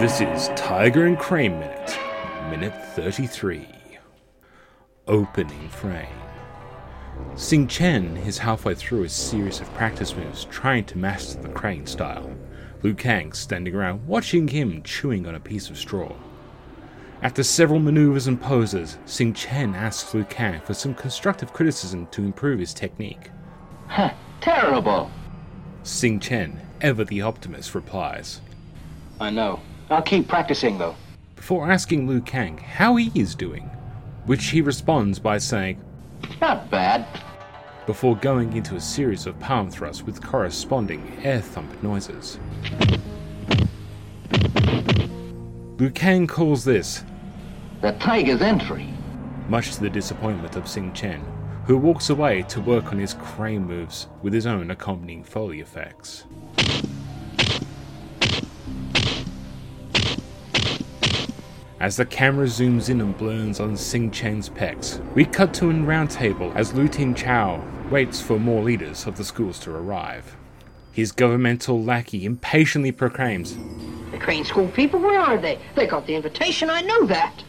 This is Tiger and Crane Minute, Minute 33. Opening frame. Xing Chen is halfway through a series of practice moves trying to master the crane style. Liu Kang standing around watching him chewing on a piece of straw. After several maneuvers and poses, Xing Chen asks Liu Kang for some constructive criticism to improve his technique. Huh, terrible. Xing Chen, ever the optimist, replies, I know. I'll keep practicing, though. before asking Liu Kang how he is doing, which he responds by saying, Not bad. before going into a series of palm thrusts with corresponding air thump noises. Liu Kang calls this, The tiger's entry. much to the disappointment of Xing Chen, who walks away to work on his crane moves with his own accompanying Foley effects. As the camera zooms in and blurs on Xing Chen's pecs, we cut to a round table as Lu Ting Chao waits for more leaders of the schools to arrive. His governmental lackey impatiently proclaims, The Crane School people, where are they? They got the invitation, I know that.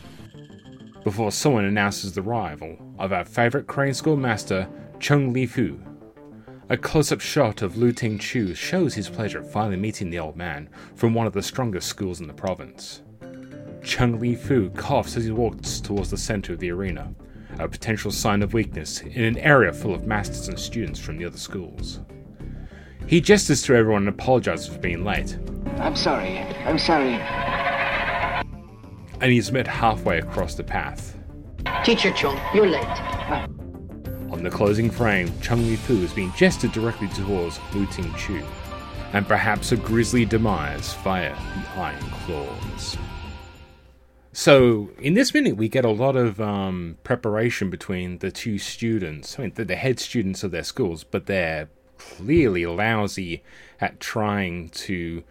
before someone announces the arrival of our favorite crane school master, Chung Li Fu. A close up shot of Lu Ting Chu shows his pleasure at finally meeting the old man from one of the strongest schools in the province. Chung Li Fu coughs as he walks towards the center of the arena, a potential sign of weakness in an area full of masters and students from the other schools. He gestures to everyone and apologizes for being late, I'm sorry. I'm sorry. and he's met halfway across the path. Teacher Chung, you're late. On the closing frame, Chung Li Fu is being gestured directly towards Lu Ting Chu, and perhaps a grisly demise via the Iron Claws. So, in this minute, we get a lot of um, preparation between the two students. I mean, they're the head students of their schools, but they're clearly lousy at trying to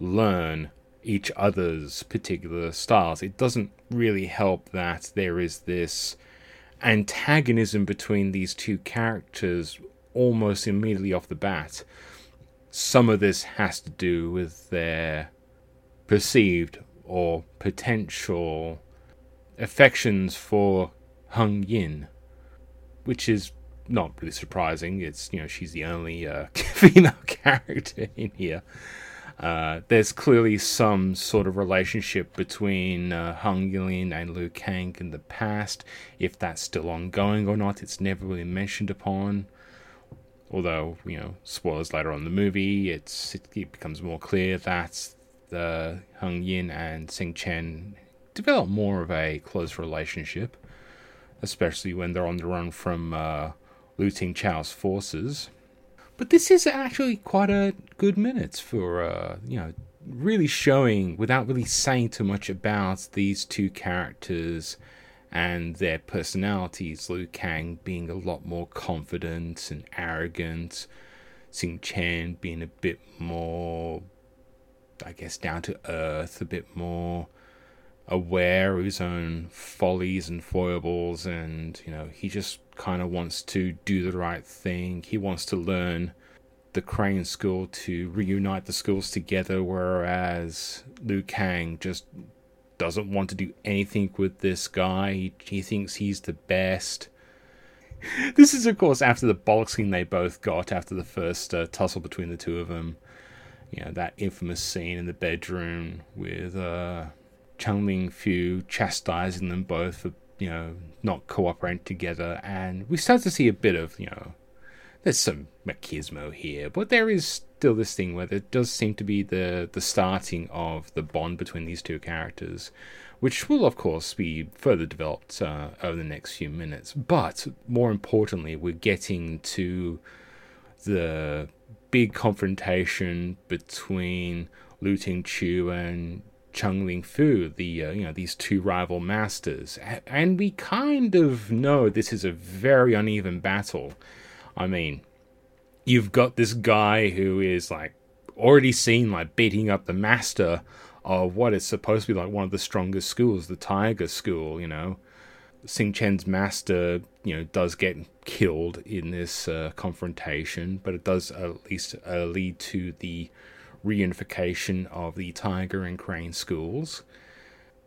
learn each other's particular styles. It doesn't really help that there is this antagonism between these two characters almost immediately off the bat. Some of this has to do with their perceived or potential affections for Hung Yin, which is not really surprising. It's you know she's the only uh, female character in here. Uh, there's clearly some sort of relationship between uh, Hung Yin and Liu Kang in the past. If that's still ongoing or not, it's never really mentioned upon. Although you know, spoilers later on in the movie, it's it, it becomes more clear that the Hung Yin and Xing Chen develop more of a close relationship, especially when they're on the run from uh, Lu Ting Chao's forces. But this is actually quite a good minute for, uh, you know, really showing, without really saying too much about these two characters and their personalities. Liu Kang being a lot more confident and arrogant, Xing Chen being a bit more, I guess, down to earth, a bit more aware of his own follies and foibles, and, you know, he just kind of wants to do the right thing. He wants to learn the Crane School to reunite the schools together, whereas Liu Kang just doesn't want to do anything with this guy. He, he thinks he's the best. This is, of course, after the boxing they both got after the first uh, tussle between the two of them. You know, that infamous scene in the bedroom with uh, Chung Ling Fu chastising them both for, you know, not cooperating together. And we start to see a bit of, you know, there's some machismo here, but there is still this thing where there does seem to be the the starting of the bond between these two characters, which will of course be further developed uh, over the next few minutes. But more importantly, we're getting to the big confrontation between Lu Ting Chu and Chung Ling Fu, the uh, you know these two rival masters, and we kind of know this is a very uneven battle. I mean, you've got this guy who is like already seen like beating up the master of what is supposed to be like one of the strongest schools, the Tiger School. You know, Xing Chen's master, you know, does get killed in this uh, confrontation, but it does at least uh, lead to the reunification of the Tiger and Crane schools.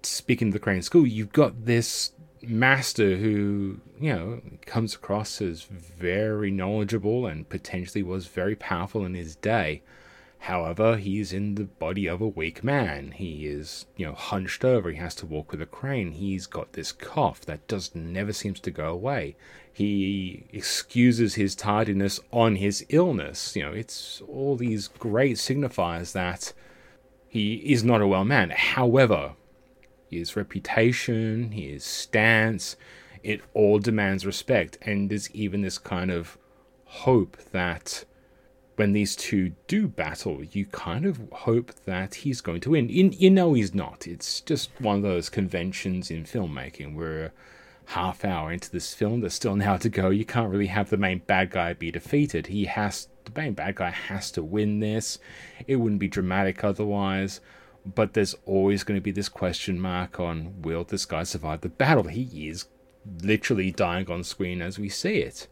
Speaking of the Crane school, you've got this master who, you know, comes across as very knowledgeable and potentially was very powerful in his day. However, he's in the body of a weak man. He is, you know, hunched over. He has to walk with a crane. He's got this cough that just never seems to go away. He excuses his tardiness on his illness. You know, it's all these great signifiers that he is not a well man. However, his reputation, his stance, it all demands respect. And there's even this kind of hope that when these two do battle, you kind of hope that he's going to win. You, you know he's not. It's just one of those conventions in filmmaking where half hour into this film, there's still an hour to go. You can't really have the main bad guy be defeated. He has the main bad guy has to win this. It wouldn't be dramatic otherwise. But there's always going to be this question mark on will this guy survive the battle? He is literally dying on screen as we see it.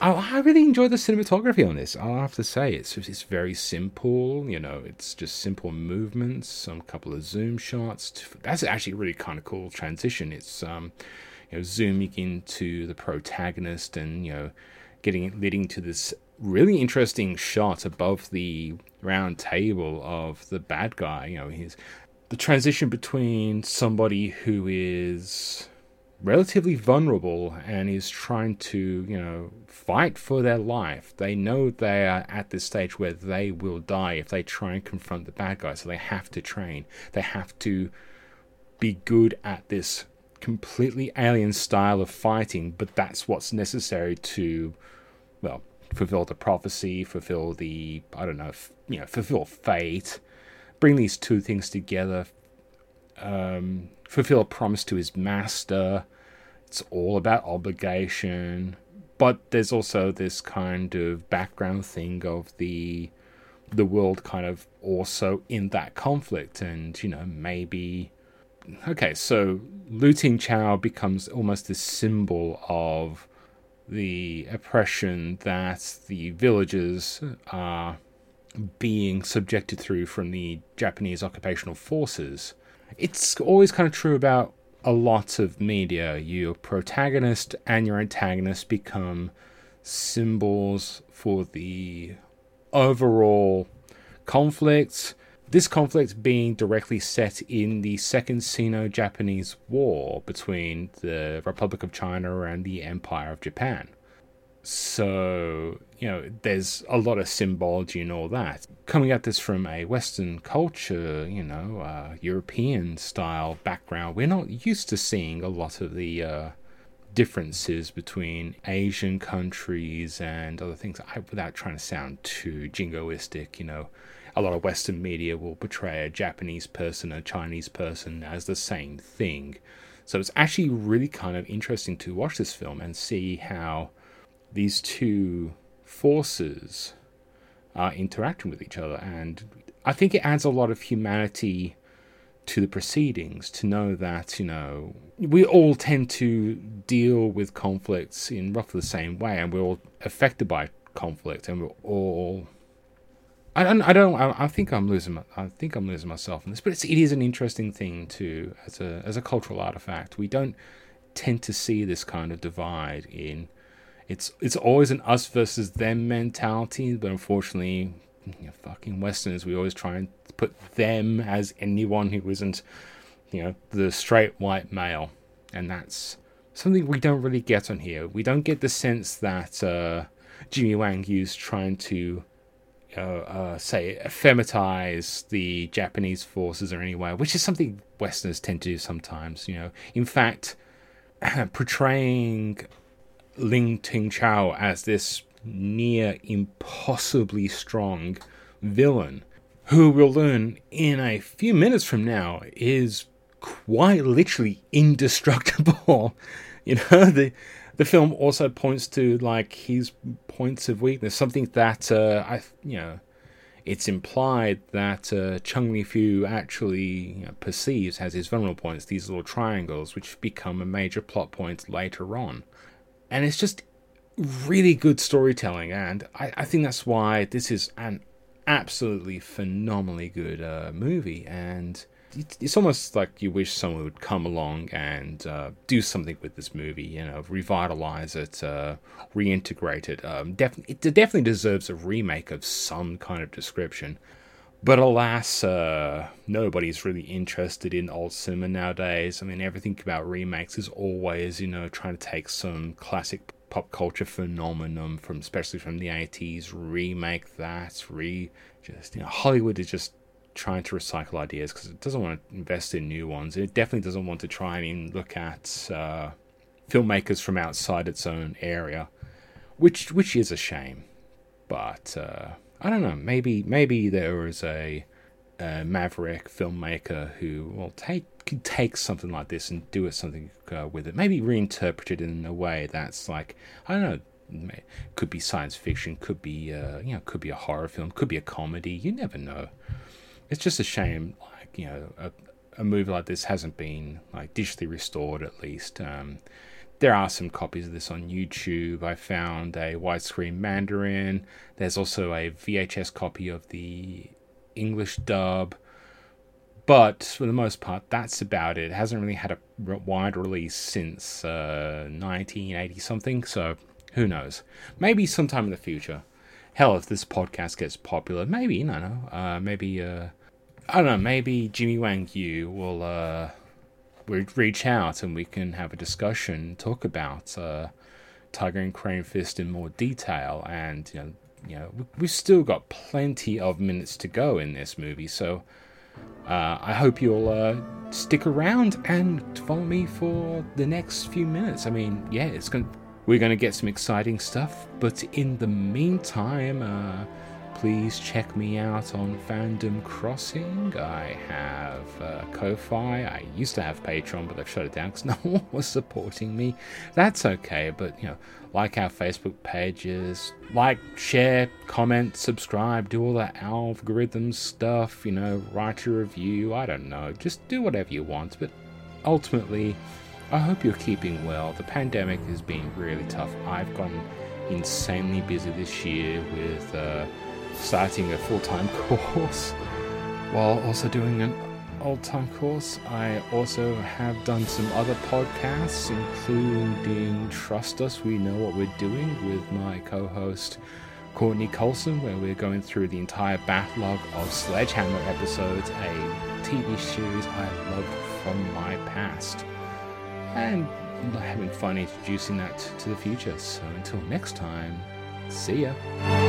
I, I really enjoy the cinematography on this. I'll have to say it's it's very simple. You know, it's just simple movements, some couple of zoom shots. That's actually really kind of cool transition. It's um, you know, zooming into the protagonist and you know, getting leading to this really interesting shot above the round table of the bad guy. You know, he's the transition between somebody who is relatively vulnerable and is trying to, you know, fight for their life. They know they are at this stage where they will die if they try and confront the bad guy. So they have to train. They have to be good at this completely alien style of fighting, but that's what's necessary to, well, fulfill the prophecy, fulfill the, I don't know, you know, fulfill fate, bring these two things together, um, fulfill a promise to his master. It's all about obligation. But there's also this kind of background thing of the the world kind of also in that conflict and you know maybe okay so Lu Ting-chao becomes almost a symbol of the oppression that the villagers are being subjected through from the Japanese occupational forces it's always kind of true about a lot of media. Your protagonist and your antagonist become symbols for the overall conflict. This conflict being directly set in the Second Sino Japanese War between the Republic of China and the Empire of Japan. So, you know, there's a lot of symbology and all that. Coming at this from a Western culture, you know, uh, European style background, we're not used to seeing a lot of the uh, differences between Asian countries and other things. I, without trying to sound too jingoistic, you know, a lot of Western media will portray a Japanese person, a Chinese person as the same thing. So it's actually really kind of interesting to watch this film and see how these two forces are interacting with each other. And I think it adds a lot of humanity to the proceedings to know that, you know, we all tend to deal with conflicts in roughly the same way and we're all affected by conflict and we're all. I don't. I don't. I, think I'm losing. My, I think I'm losing myself in this, but it's, it is an interesting thing to as a as a cultural artifact. We don't tend to see this kind of divide in it's it's always an us versus them mentality, but unfortunately, you know, fucking Westerners, we always try and put them as anyone who isn't, you know, the straight white male, and that's something we don't really get on here. We don't get the sense that uh, Jimmy Wang used trying to. Uh, uh, say fematize the Japanese forces or anywhere, which is something Westerners tend to do sometimes. You know, in fact, portraying Ling Ting-chao as this near impossibly strong villain who we'll learn in a few minutes from now is quite literally indestructible. you know, the the film also points to like his points of weakness, something that uh, I you know it's implied that uh, Chung Li-fu actually you know, perceives as his vulnerable points, these little triangles, which become a major plot point later on and it's just really good storytelling and I, I think that's why this is an absolutely phenomenally good uh, movie, and it's almost like you wish someone would come along and uh, do something with this movie, you know, revitalize it, uh, reintegrate it. Um, it definitely deserves a remake of some kind of description. But alas, uh, nobody's really interested in old cinema nowadays. I mean, everything about remakes is always, you know, trying to take some classic pop culture phenomenon from, especially from the 80s, remake that, re, just, you know, Hollywood is just trying to recycle ideas because it doesn't want to invest in new ones. It definitely doesn't want to try and look at uh, filmmakers from outside its own area, which which is a shame. But uh, I don't know. Maybe maybe there was a, a maverick filmmaker who will take could take something like this and do something uh, with it. Maybe reinterpret it in a way that's like I don't know. Could be science fiction, could be uh, you know, could be a horror film, could be a comedy. You never know. It's just a shame, like you know, a, a movie like this hasn't been like digitally restored at least. Um, there are some copies of this on YouTube. I found a widescreen Mandarin. There's also a VHS copy of the English dub. But for the most part, that's about it. It hasn't really had a wide release since uh, 1980 something, so who knows? Maybe sometime in the future. Hell, if this podcast gets popular, maybe, I don't know, uh, maybe, uh, I don't know, maybe Jimmy Wang Yu will uh, we reach out and we can have a discussion, talk about uh, Tiger and Crane Fist in more detail, and you know, you know, we've still got plenty of minutes to go in this movie, so uh, I hope you'll uh, stick around and follow me for the next few minutes. I mean, yeah, it's going we're going to get some exciting stuff, but in the meantime, uh, please check me out on Fandom Crossing. I have uh, Ko-Fi. I used to have Patreon, but I've shut it down because no one was supporting me. That's okay, but you know, like our Facebook pages, like, share, comment, subscribe, do all that algorithm stuff. You know, write a review. I don't know, just do whatever you want. But ultimately, I hope you're keeping well. The pandemic has been really tough. I've gotten insanely busy this year with. Uh, starting a full time course while also doing an old time course. I also have done some other podcasts, including Trust Us, We Know What We're Doing with my co host Courtney Colson, where we're going through the entire backlog of Sledgehammer episodes, a TV series I loved from my past. And having fun introducing that to the future. So until next time, see ya.